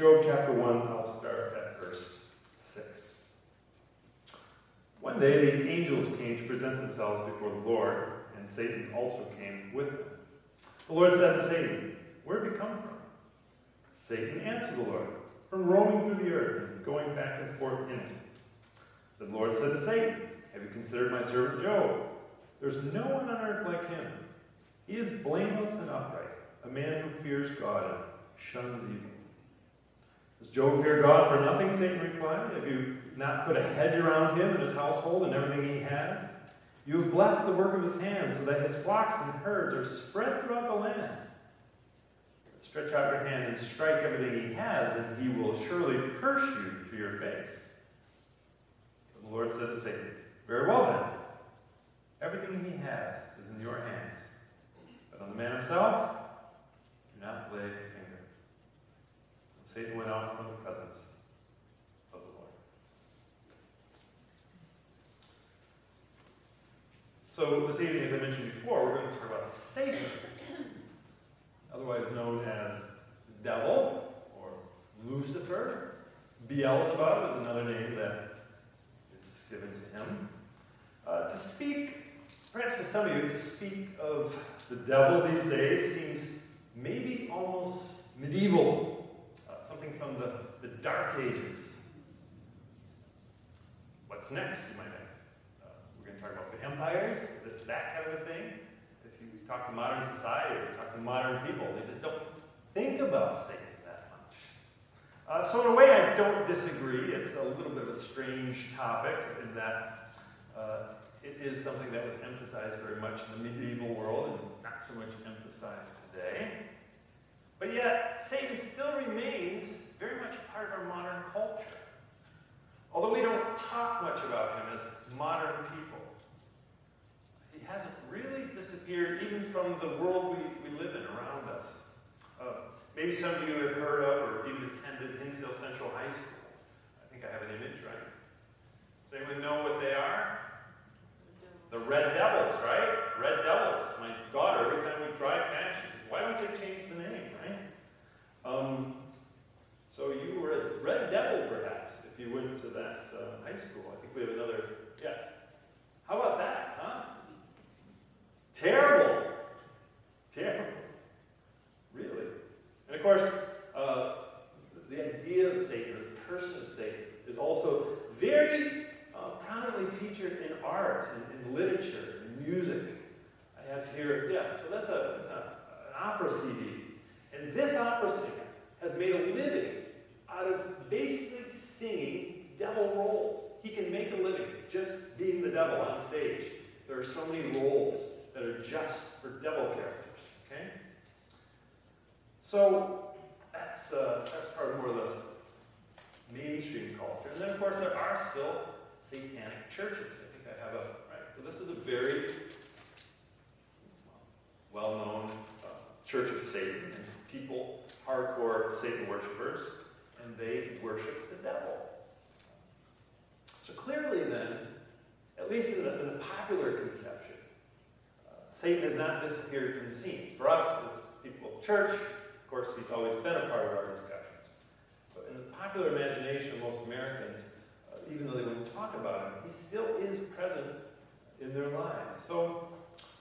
Job chapter 1, I'll start at verse 6. One day the angels came to present themselves before the Lord, and Satan also came with them. The Lord said to Satan, Where have you come from? Satan answered the Lord, From roaming through the earth and going back and forth in it. The Lord said to Satan, Have you considered my servant Job? There's no one on earth like him. He is blameless and upright, a man who fears God and shuns evil. Does Job fear God for nothing? Satan replied. Have you not put a hedge around him and his household and everything he has? You have blessed the work of his hands so that his flocks and herds are spread throughout the land. Stretch out your hand and strike everything he has, and he will surely curse you to your face. But the Lord said to Satan, Very well then. Everything he has is in your hands. But on the man himself, do not lay a finger. And Satan went out from the presence of the Lord. So this evening, as I mentioned before, we're going to talk about Satan, otherwise known as the devil or Lucifer. Beelzebub is another name that is given to him. Uh, to speak, perhaps to some of you, to speak of the devil these days seems maybe almost medieval, uh, something from the, the Dark Ages. What's next, you might ask? Talk about the empires. Is it that kind of a thing? If you talk to modern society or talk to modern people, they just don't think about Satan that much. Uh, so, in a way, I don't disagree. It's a little bit of a strange topic in that uh, it is something that was emphasized very much in the medieval world and not so much emphasized today. But yet, Satan still remains very much part of our modern culture. Although we don't talk much about him as modern people, hasn't really disappeared even from the world we, we live in around us. Uh, maybe some of you have heard of or even attended Hinsdale Central High School. I think I have an image, right? Does anyone know what they are? The Red Devils, right? Red Devils. My daughter, every time we drive past, she says, why don't they change the name, right? Um, so you were a Red Devil, perhaps, if you went to that uh, high school. I think we have another, yeah. How about that? Terrible. Terrible. Really. And of course, uh, the idea of Satan, or the person of Satan, is also very uh, prominently featured in art and in literature and music. I have here, yeah, so that's, a, that's a, an opera CD. And this opera singer has made a living out of basically singing devil roles. He can make a living just being the devil on stage. There are so many roles that are just for devil characters. Okay? So that's, uh, that's part of more of the mainstream culture. And then, of course, there are still satanic churches. I think I have a, right? So this is a very well known uh, church of Satan, and people, hardcore Satan worshippers, and they worship the devil. So clearly, then, at least in the, in the popular conception, Satan has not disappeared from the scene. For us, as people of church, of course, he's always been a part of our discussions. But in the popular imagination of most Americans, uh, even though they wouldn't talk about him, he still is present in their lives. So,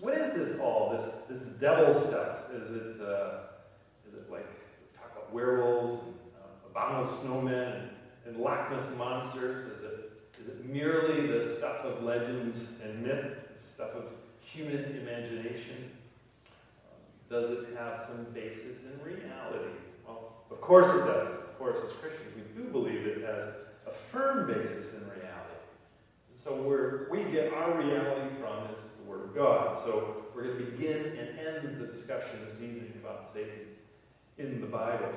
what is this all, this, this devil stuff? Is it, uh, is it like talk about werewolves and uh, abominable snowmen and, and Loch Ness monsters? Is it, is it merely the stuff of legends and myth, stuff of human imagination? does it have some basis in reality? Well, of course it does. Of course, as Christians, we do believe it has a firm basis in reality. And so where we get our reality from is the Word of God. So we're going to begin and end the discussion this evening about Satan in the Bible.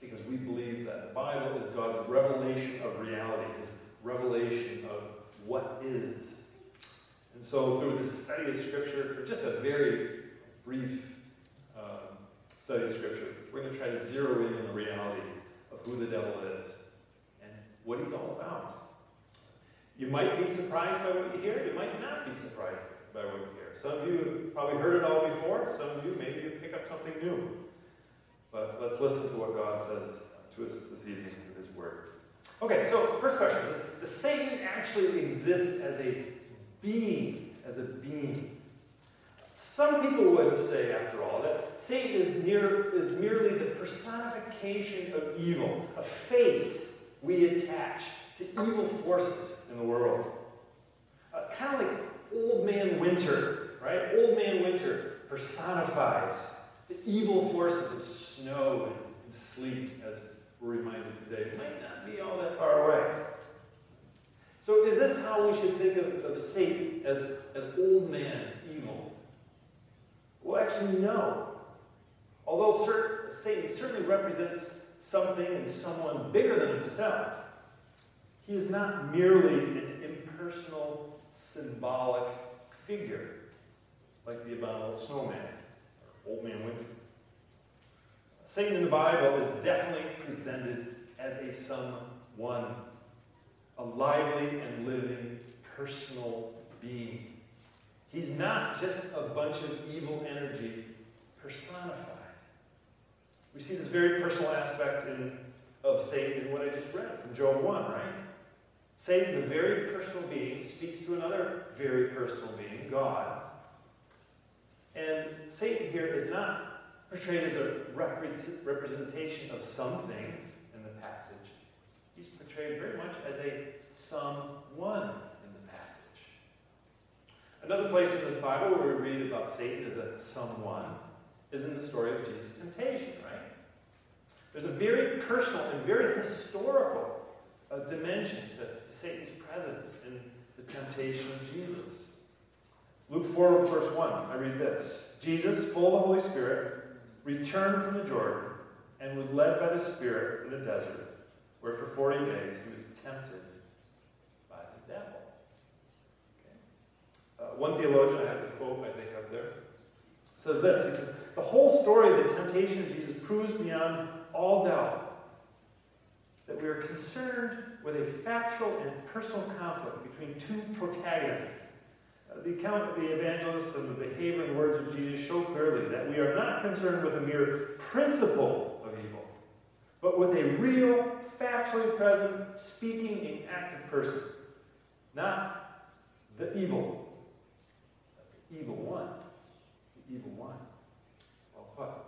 Because we believe that the Bible is God's revelation of reality, his revelation of what is. And so through this study of Scripture, for just a very brief um, study of Scripture, we're going to try to zero in on the reality of who the devil is and what he's all about. You might be surprised by what you hear. You might not be surprised by what you hear. Some of you have probably heard it all before. Some of you maybe you pick up something new. But let's listen to what God says to us this evening through His Word. Okay, so first question Does Satan actually exist as a being? As a being? Some people would say, after all, that Satan is, near, is merely the personification of evil, a face we attach to evil forces in the world. Uh, kind of like Old Man Winter, right? Old Man Winter personifies the evil forces of snow and, and sleet, as we're reminded today. It might not be that far away. So, is this how we should think of, of Satan as, as old man evil? Well, actually, no. Although certain, Satan certainly represents something and someone bigger than himself, he is not merely an impersonal, symbolic figure like the abominable snowman or old man winter. Satan in the Bible is definitely presented as a someone, a lively and living personal being. He's not just a bunch of evil energy personified. We see this very personal aspect in, of Satan in what I just read from Job 1, right? Satan, the very personal being, speaks to another very personal being, God. And Satan here is not portrayed as a representation of something in the passage. He's portrayed very much as a someone in the passage. Another place in the Bible where we read about Satan as a someone is in the story of Jesus' temptation, right? There's a very personal and very historical uh, dimension to, to Satan's presence in the temptation of Jesus. Luke 4, verse 1, I read this Jesus, full of the Holy Spirit, returned from the Jordan and was led by the Spirit in the desert, where for 40 days he was tempted by the devil. Okay. Uh, one theologian, I have the quote, I think, up there, says this He says, The whole story of the temptation of Jesus proves beyond all doubt that we are concerned with a factual and personal conflict between two protagonists. Uh, the account of the evangelists and the behavior and words of Jesus show clearly that we are not concerned with a mere principle but with a real, factually present, speaking, and active person. Not the evil, the evil one. The evil one. Well.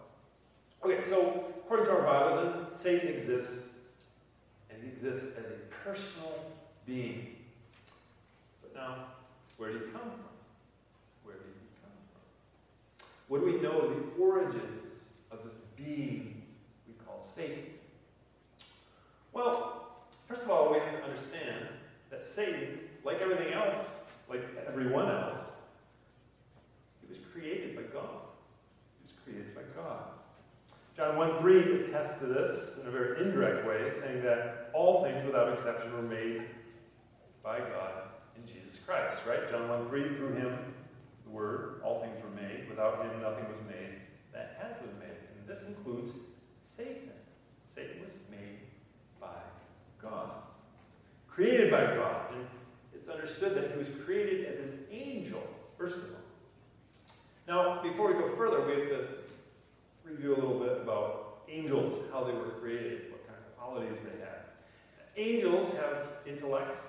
Okay, so according to our Bibles, then Satan exists and he exists as a personal being. But now, where did he come from? Where did he come from? What do we know of the origins of this being we call Satan? Well, first of all, we have to understand that Satan, like everything else, like everyone else, he was created by God. He was created by God. John 1 3 attests to this in a very indirect way, saying that all things without exception were made by God in Jesus Christ, right? John 1 3 through him, the Word, all things were made. Without him, nothing was made that has been made. And this includes Satan. Satan was made by God, created by God. And it's understood that he was created as an angel, first of all. Now, before we go further, we have to review a little bit about angels, how they were created, what kind of qualities they had. Angels have intellects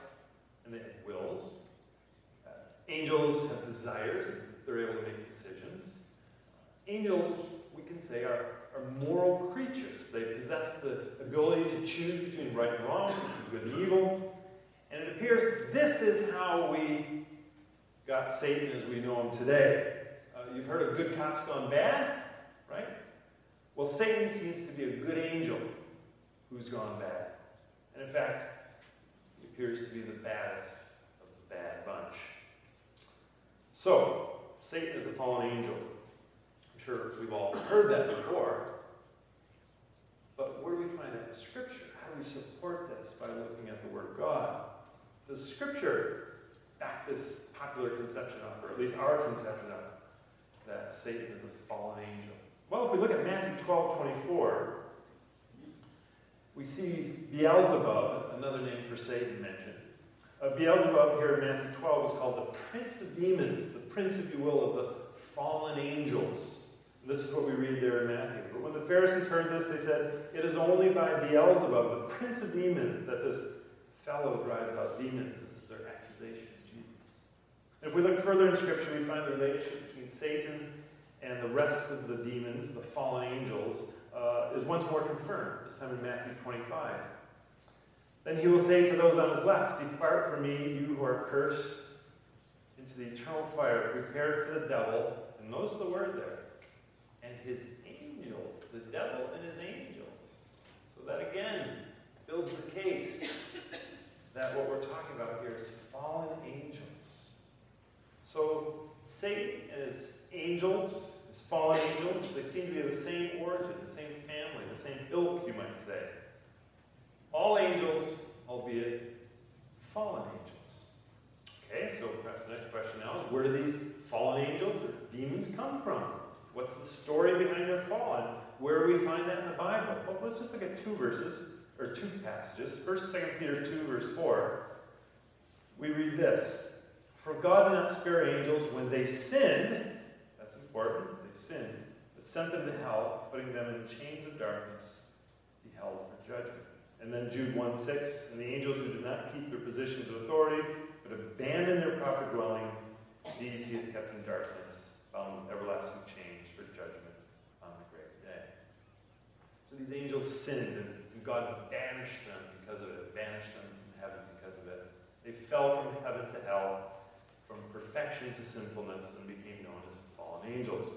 and they have wills. Uh, angels have desires they're able to make decisions. Angels, we can say, are, are moral creatures. They possess the ability to choose between right and wrong, between good and evil. And it appears this is how we got Satan as we know him today. Uh, you've heard of good cops gone bad, right? Well, Satan seems to be a good angel who's gone bad. And in fact, he appears to be the baddest of the bad bunch. So, Satan is a fallen angel. Sure we've all heard that before. But where do we find that in Scripture? How do we support this? By looking at the Word of God. Does Scripture back this popular conception up, or at least our conception up, that Satan is a fallen angel? Well, if we look at Matthew 12 24, we see Beelzebub, another name for Satan mentioned. Uh, Beelzebub here in Matthew 12 is called the prince of demons, the prince, if you will, of the fallen angels. This is what we read there in Matthew. But when the Pharisees heard this, they said, It is only by Beelzebub, the prince of demons, that this fellow drives out demons. This is their accusation of Jesus. And if we look further in Scripture, we find the relationship between Satan and the rest of the demons, the fallen angels, uh, is once more confirmed, this time in Matthew 25. Then he will say to those on his left, Depart from me, you who are cursed, into the eternal fire prepared for the devil. And notice the word there. And his angels, the devil and his angels. So that again builds the case that what we're talking about here is fallen angels. So Satan and his angels, his fallen angels, they seem to be the same origin, the same family, the same ilk, you might say. All angels, albeit fallen angels. Okay, so perhaps the next question now is where do these fallen angels or demons come from? What's the story behind their fall? And where do we find that in the Bible? Well, let's just look at two verses, or two passages. First, 2 Peter 2, verse 4. We read this For God did not spare angels when they sinned, that's important, they sinned, but sent them to hell, putting them in chains of darkness, be held for judgment. And then Jude 1 6, and the angels who did not keep their positions of authority, but abandoned their proper dwelling, these he has kept in darkness, bound with everlasting chains for judgment on the great day. So these angels sinned, and God banished them because of it, banished them from heaven because of it. They fell from heaven to hell, from perfection to sinfulness, and became known as fallen angels.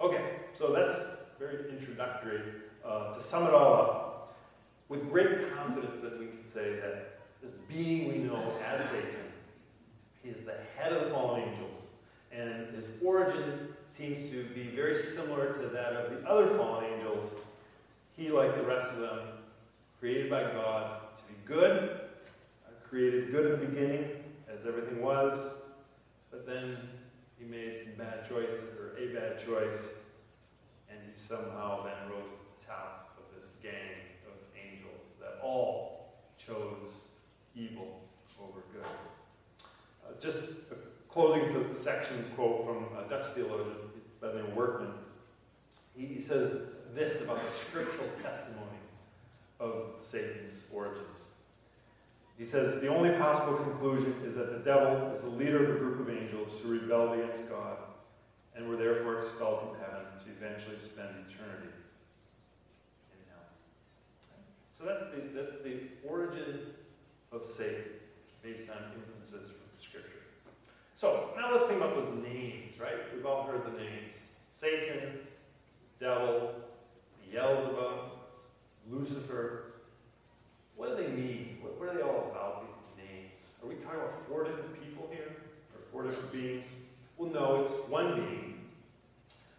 Okay, so that's very introductory. Uh, to sum it all up, with great confidence that we can say that this being we know as Satan, he is the head of the fallen angels, and his origin seems to be very similar to that of the other fallen angels. He, like the rest of them, created by God to be good, created good in the beginning, as everything was, but then he made some bad choices, or a bad choice, and he somehow then rose to the top of this gang of angels that all chose evil over good. Uh, just closing for the section quote from a Dutch theologian of Workman. He, he says this about the scriptural testimony of Satan's origins. He says, The only possible conclusion is that the devil is the leader of a group of angels who rebelled against God and were therefore expelled from heaven to eventually spend eternity in hell. So that's the, that's the origin of Satan based on inferences. So now let's think about those names, right? We've all heard the names Satan, devil, Beelzebub, Lucifer. What do they mean? What, what are they all about, these names? Are we talking about four different people here? Or four different beings? Well, no, it's one being.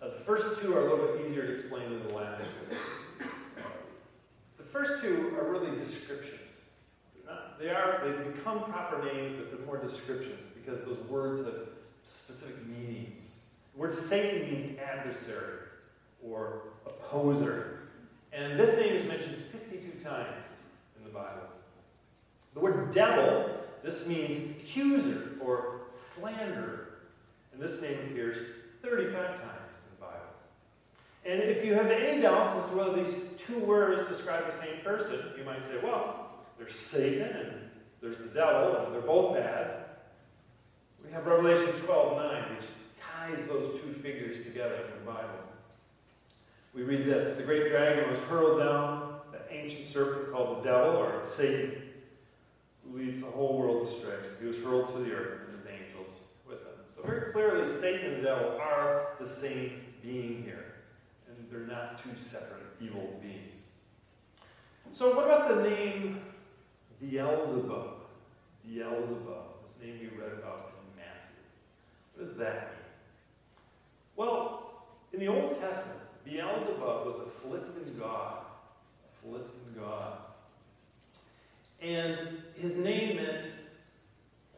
Uh, the first two are a little bit easier to explain than the last The first two are really descriptions. Not, they are, they become proper names, but they're more descriptions because those words have specific meanings. The word Satan means adversary or opposer. And this name is mentioned 52 times in the Bible. The word devil, this means accuser or slanderer. And this name appears 35 times. In the Bible. And if you have any doubts as to whether these two words describe the same person, you might say, well, there's Satan and there's the devil, and they're both bad. We have Revelation 12 9, which ties those two figures together in the Bible. We read this The great dragon was hurled down, the ancient serpent called the devil, or Satan, who leads the whole world astray. He was hurled to the earth, and his angels with him. So, very clearly, Satan and the devil are the same being here and they're not two separate evil beings. So, what about the name Beelzebub? Beelzebub, this name we read about. What does that mean? Well, in the Old Testament, Beelzebub was a Philistine god. A Philistine god. And his name meant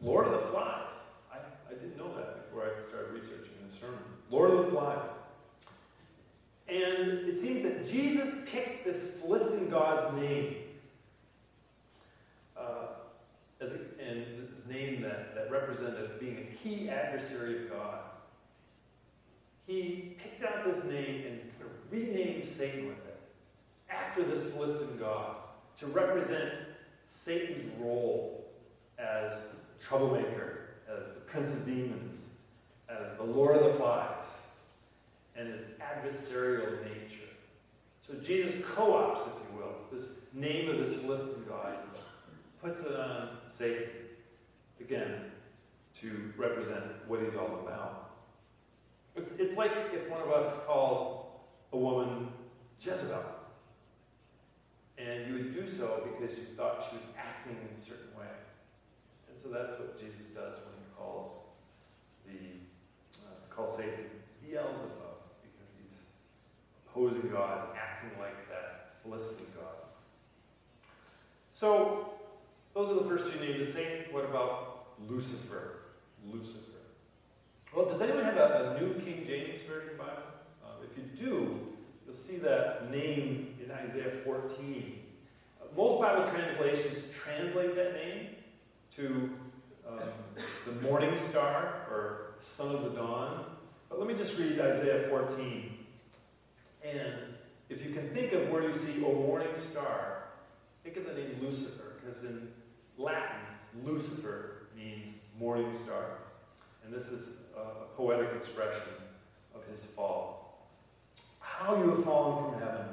Lord of the Flies. I, I didn't know that before I started researching this sermon. Lord of the Flies. And it seems that Jesus picked this Philistine god's name. Uh, as a, and this name that, that represented being a key adversary of God. he picked out this name and renamed Satan with it after this Philistine god to represent Satan's role as troublemaker, as the prince of demons, as the lord of the flies, and his adversarial nature. So Jesus co opts, if you will, this name of this Philistine god, puts it on Satan, again, to represent what he's all about. It's, it's like if one of us called a woman Jezebel. And you would do so because you thought she was acting in a certain way. And so that's what Jesus does when he calls the uh, calls Satan Beelzebub, because he's opposing God, acting like that Philistine God. So those are the first two names. Saint. What about Lucifer? Lucifer. Well, does anyone have a, a New King James Version Bible? Uh, if you do, you'll see that name in Isaiah 14. Uh, most Bible translations translate that name to um, the morning star or son of the dawn. But let me just read Isaiah 14. And if you can think of where you see, O morning star, think of the name Lucifer, because in Latin, Lucifer means morning star. And this is a poetic expression of his fall. How you have fallen from heaven,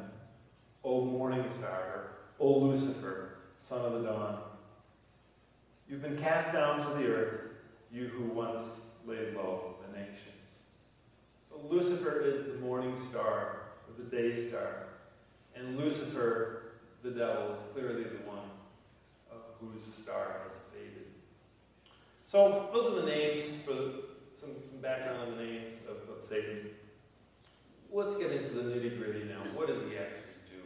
O morning star, O Lucifer, son of the dawn. You've been cast down to the earth, you who once laid low the nations. So Lucifer is the morning star, or the day star. And Lucifer, the devil, is clearly the one whose star has faded. So those are the names for some, some background on the names of, of Satan. Let's get into the nitty gritty now. What does he actually do?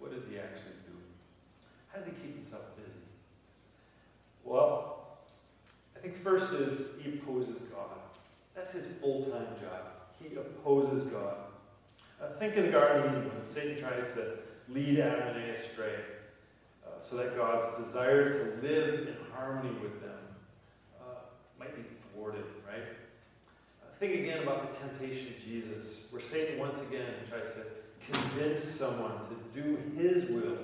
What does he actually do? How does he keep himself busy? Well, I think first is he opposes God. That's his full time job. He opposes God. Uh, think of the Garden of Eden when Satan tries to lead Adam and Eve astray, uh, so that God's desires to live in harmony with them thwarted, right? Uh, think again about the temptation of Jesus, where Satan once again tries to convince someone to do his will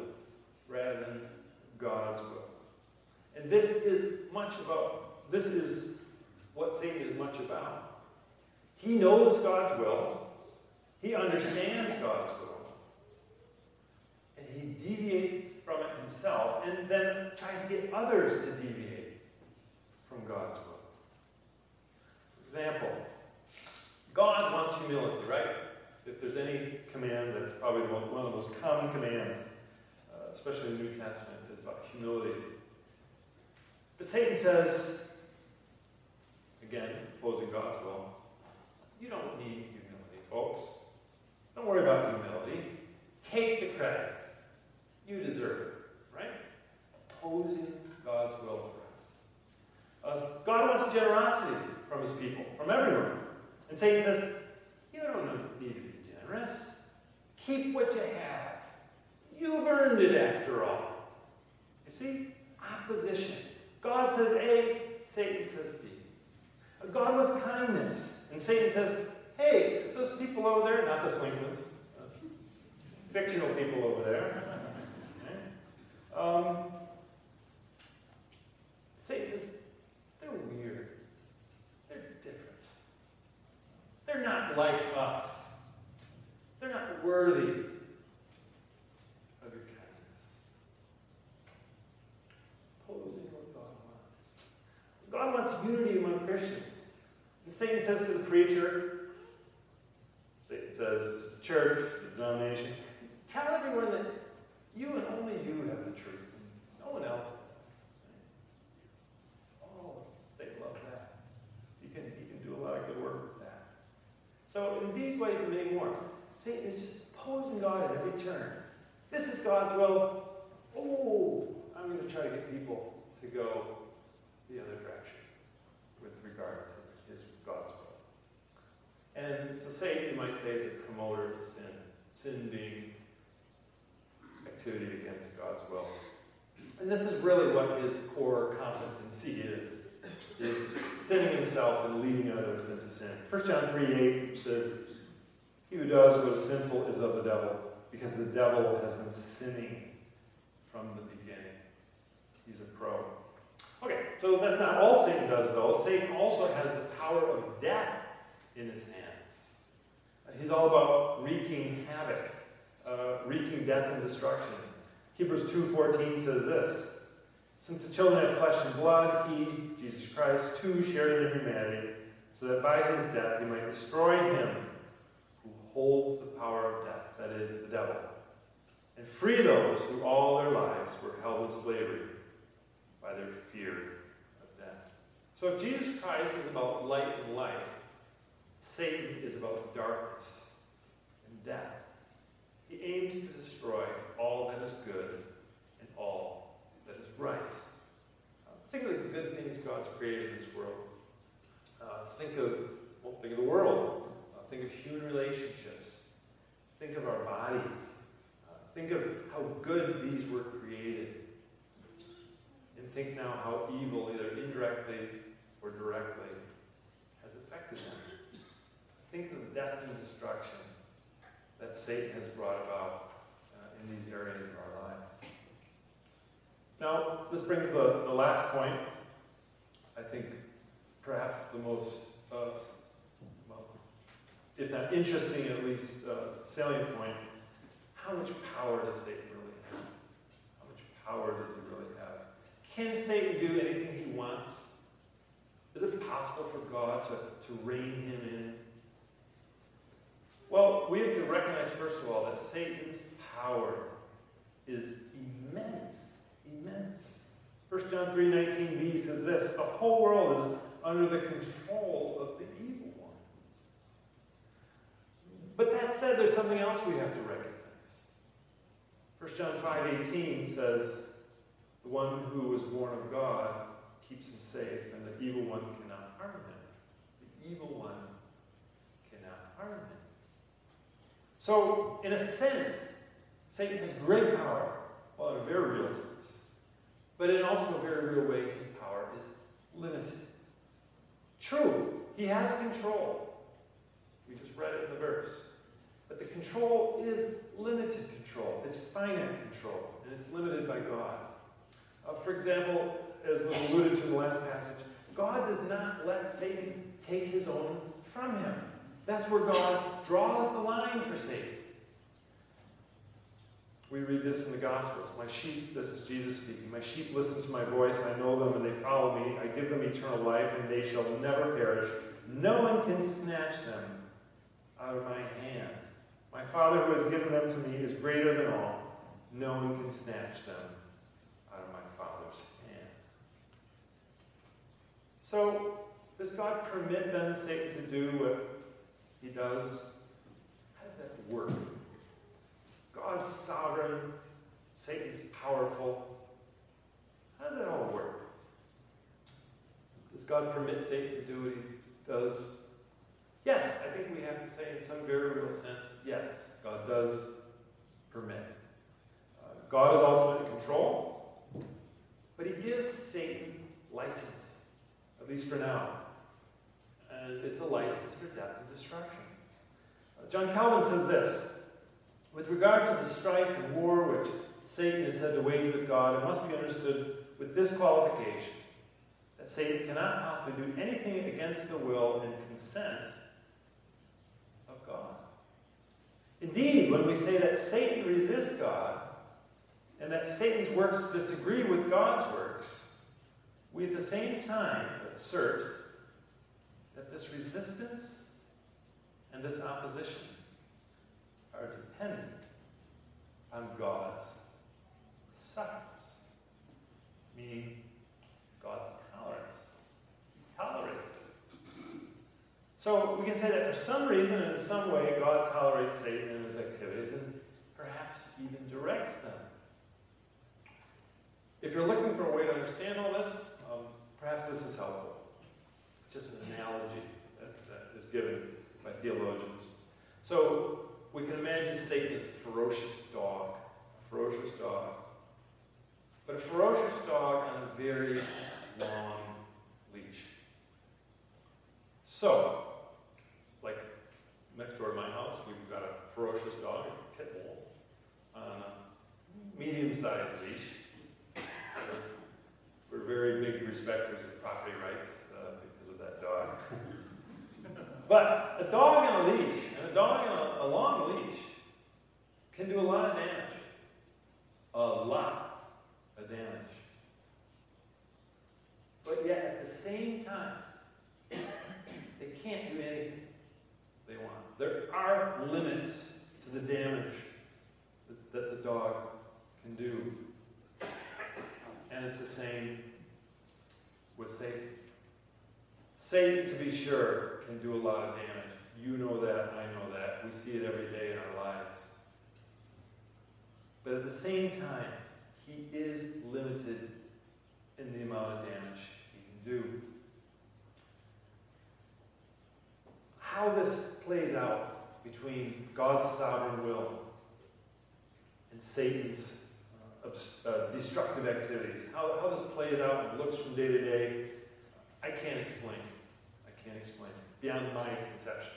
rather than God's will. And this is much about, this is what Satan is much about. He knows God's will, he understands God's will, and he deviates from it himself and then tries to get others to deviate from God's will. Example, God wants humility, right? If there's any command that's probably one of the most common commands, uh, especially in the New Testament, is about humility. But Satan says, again, opposing God's will, you don't need humility, folks. Don't worry about humility. Take the credit. You deserve it, right? Opposing God's will for us. Uh, God wants generosity from his people, from everyone. And Satan says, You don't need to be generous. Keep what you have. You've earned it after all. You see? Opposition. God says A, Satan says B. God wants kindness. And Satan says, hey, those people over there, not the Slinklins, uh, fictional people over there. Um, Satan says, they're weird. They're different. They're not like us. They're not worthy of your kindness. Opposing what God wants. God wants unity among Christians. And Satan says to the preacher, Satan says to the church, the denomination, tell everyone that you and only you have the truth, and no one else does. Oh, Satan loves that. You can, you can do a lot of good work with that. So, in these ways and Satan is just opposing God at every turn. This is God's will. Oh, I'm going to try to get people to go the other direction with regard to his God's will. And so Satan, you might say, is a promoter of sin. Sin being activity against God's will. And this is really what his core competency is. is sinning himself and leading others into sin. 1 John 3 8 says, He who does what is sinful is of the devil, because the devil has been sinning from the beginning. He's a pro. Okay, so that's not all Satan does, though. Satan also has the power of death in his hands. He's all about wreaking havoc, uh, wreaking death and destruction. Hebrews 2.14 says this, Since the children have flesh and blood, he, Jesus Christ, too shared in humanity, so that by his death he might destroy him holds the power of death, that is, the devil, and free those who all their lives were held in slavery by their fear of death. So if Jesus Christ is about light and life, Satan is about darkness and death. He aims to destroy all that is good and all that is right. Uh, of the good things God's created in this world. Uh, think of well, think of the world. Think of human relationships. Think of our bodies. Uh, think of how good these were created And think now how evil, either indirectly or directly, has affected them. Think of the death and destruction that Satan has brought about uh, in these areas of our lives. Now, this brings the, the last point. I think perhaps the most, uh, if not interesting, at least uh, salient point. How much power does Satan really have? How much power does he really have? can Satan do anything he wants? Is it possible for God to, to rein him in? Well, we have to recognize, first of all, that Satan's power is immense. Immense. 1 John 3 19b says this The whole world is under the control of the evil one. But that said, there's something else we have to recognize. 1 John 5 18 says, the one who was born of God keeps him safe, and the evil one cannot harm him. The evil one cannot harm him. So, in a sense, Satan has great power, well, in a very real sense. But in also a very real way, his power is limited. True, he has control. We just read it in the verse. But the control is limited control. It's finite control, and it's limited by God. Uh, for example, as was alluded to in the last passage, God does not let Satan take his own from him. That's where God draws the line for Satan. We read this in the Gospels. My sheep, this is Jesus speaking, my sheep listen to my voice, I know them, and they follow me. I give them eternal life, and they shall never perish. No one can snatch them out of my hand. My Father who has given them to me is greater than all. No one can snatch them out of my Father's hand. So, does God permit then Satan to do what he does? How does that work? God's sovereign, Satan's powerful. How does that all work? Does God permit Satan to do what he does? Yes, I think we have to say in some very real sense, yes, God does permit. Uh, God is ultimately in control, but he gives Satan license at least for now. And it's a license for death and destruction. Uh, John Calvin says this With regard to the strife and war which Satan is said to wage with God, it must be understood with this qualification that Satan cannot possibly do anything against the will and consent of God. Indeed, when we say that Satan resists God and that Satan's works disagree with God's works, we at the same time assert that this resistance and this opposition are dependent on God's sufferance, meaning God's tolerance. He tolerates it. So we can say that for some reason and in some way, God tolerates Satan and his activities and perhaps even directs them. If you're looking for a way to understand all this, um, Perhaps this is helpful. It's just an analogy that, that is given by theologians. So we can imagine Satan as a ferocious dog, a ferocious dog. But a ferocious dog on a very long leash. So, like next door to my house, we've got a ferocious dog, a pit bull, a medium-sized leash. We're very big respecters of property rights uh, because of that dog. but a dog on a leash, and a dog on a, a long leash, can do a lot of damage. A lot of damage. But yet, at the same time, they can't do anything they want. There are limits to the damage that, that the dog can do. And it's the same with Satan. Satan, to be sure, can do a lot of damage. You know that, I know that. We see it every day in our lives. But at the same time, he is limited in the amount of damage he can do. How this plays out between God's sovereign will and Satan's uh, uh, destructive activities, how, how this plays out and looks from day to day, I can't explain. I can't explain. Beyond my conception.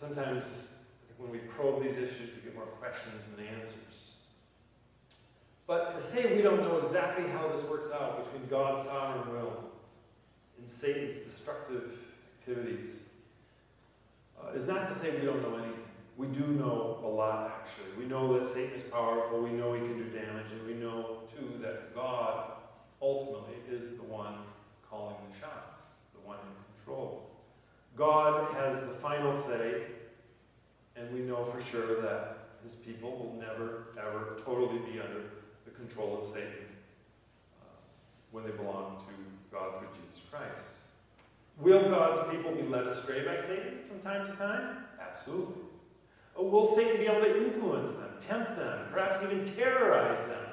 Sometimes when we probe these issues, we get more questions than answers. But to say we don't know exactly how this works out between God's sovereign will and Satan's destructive activities uh, is not to say we don't know anything. We do know a lot, actually. We know that Satan is powerful, we know he can do damage, and we know, too, that God ultimately is the one calling the shots, the one in control. God has the final say and we know for sure that his people will never, ever totally be under the control of Satan uh, when they belong to God through Jesus Christ. Will God's people be led astray by Satan from time to time? Absolutely. Or will Satan be able to influence them, tempt them, perhaps even terrorize them?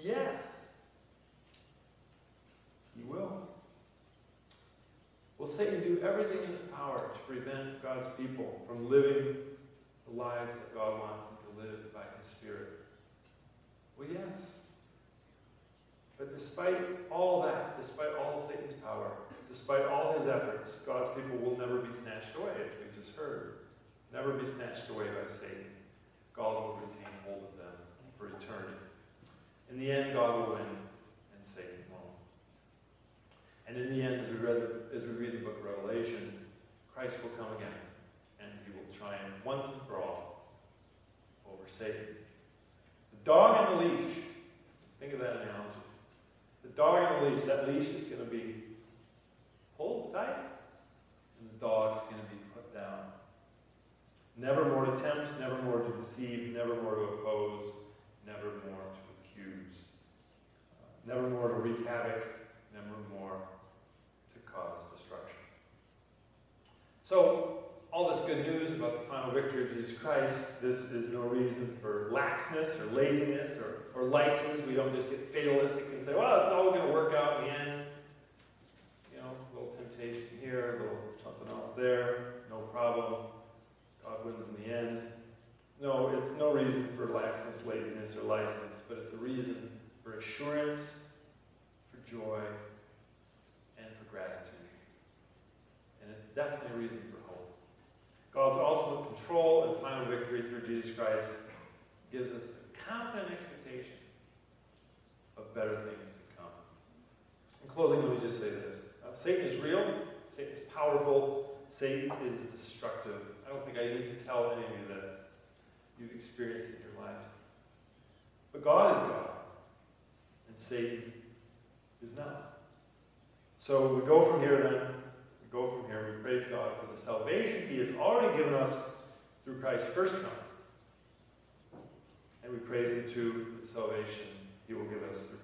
Yes. He will. Will Satan do everything in his power to prevent God's people from living the lives that God wants them to live by His Spirit? Well, yes. But despite all that, despite all Satan's power, despite all his efforts, God's people will never be snatched away, as we just heard. Never be snatched away by Satan. God will retain hold of them for eternity. In the end, God will win, and Satan won't. And in the end, as we read, as we read the book of Revelation, Christ will come again and he will triumph once and for all over Satan. The dog on the leash, think of that analogy. Dog on the leash, that leash is going to be pulled tight, and the dog's going to be put down. Never more to tempt, never more to deceive, never more to oppose, never more to accuse, never more to wreak havoc, never more to cause destruction. So, all this good news about the final victory of Jesus Christ, this is no reason for laxness or laziness or, or license. We don't just get fatalistic and say, well, it's all going to work out in the end. You know, a little temptation here, a little something else there, no problem. God wins in the end. No, it's no reason for laxness, laziness, or license, but it's a reason for assurance, for joy, and for gratitude. And it's definitely a reason for God's ultimate control and final victory through Jesus Christ gives us the confident expectation of better things to come. In closing, let me just say this uh, Satan is real, Satan is powerful, Satan is destructive. I don't think I need to tell any of you that you've experienced in your lives. But God is God, and Satan is not. So we go from here then go from here, we praise God for the salvation He has already given us through Christ's first coming. And we praise Him too for the salvation He will give us through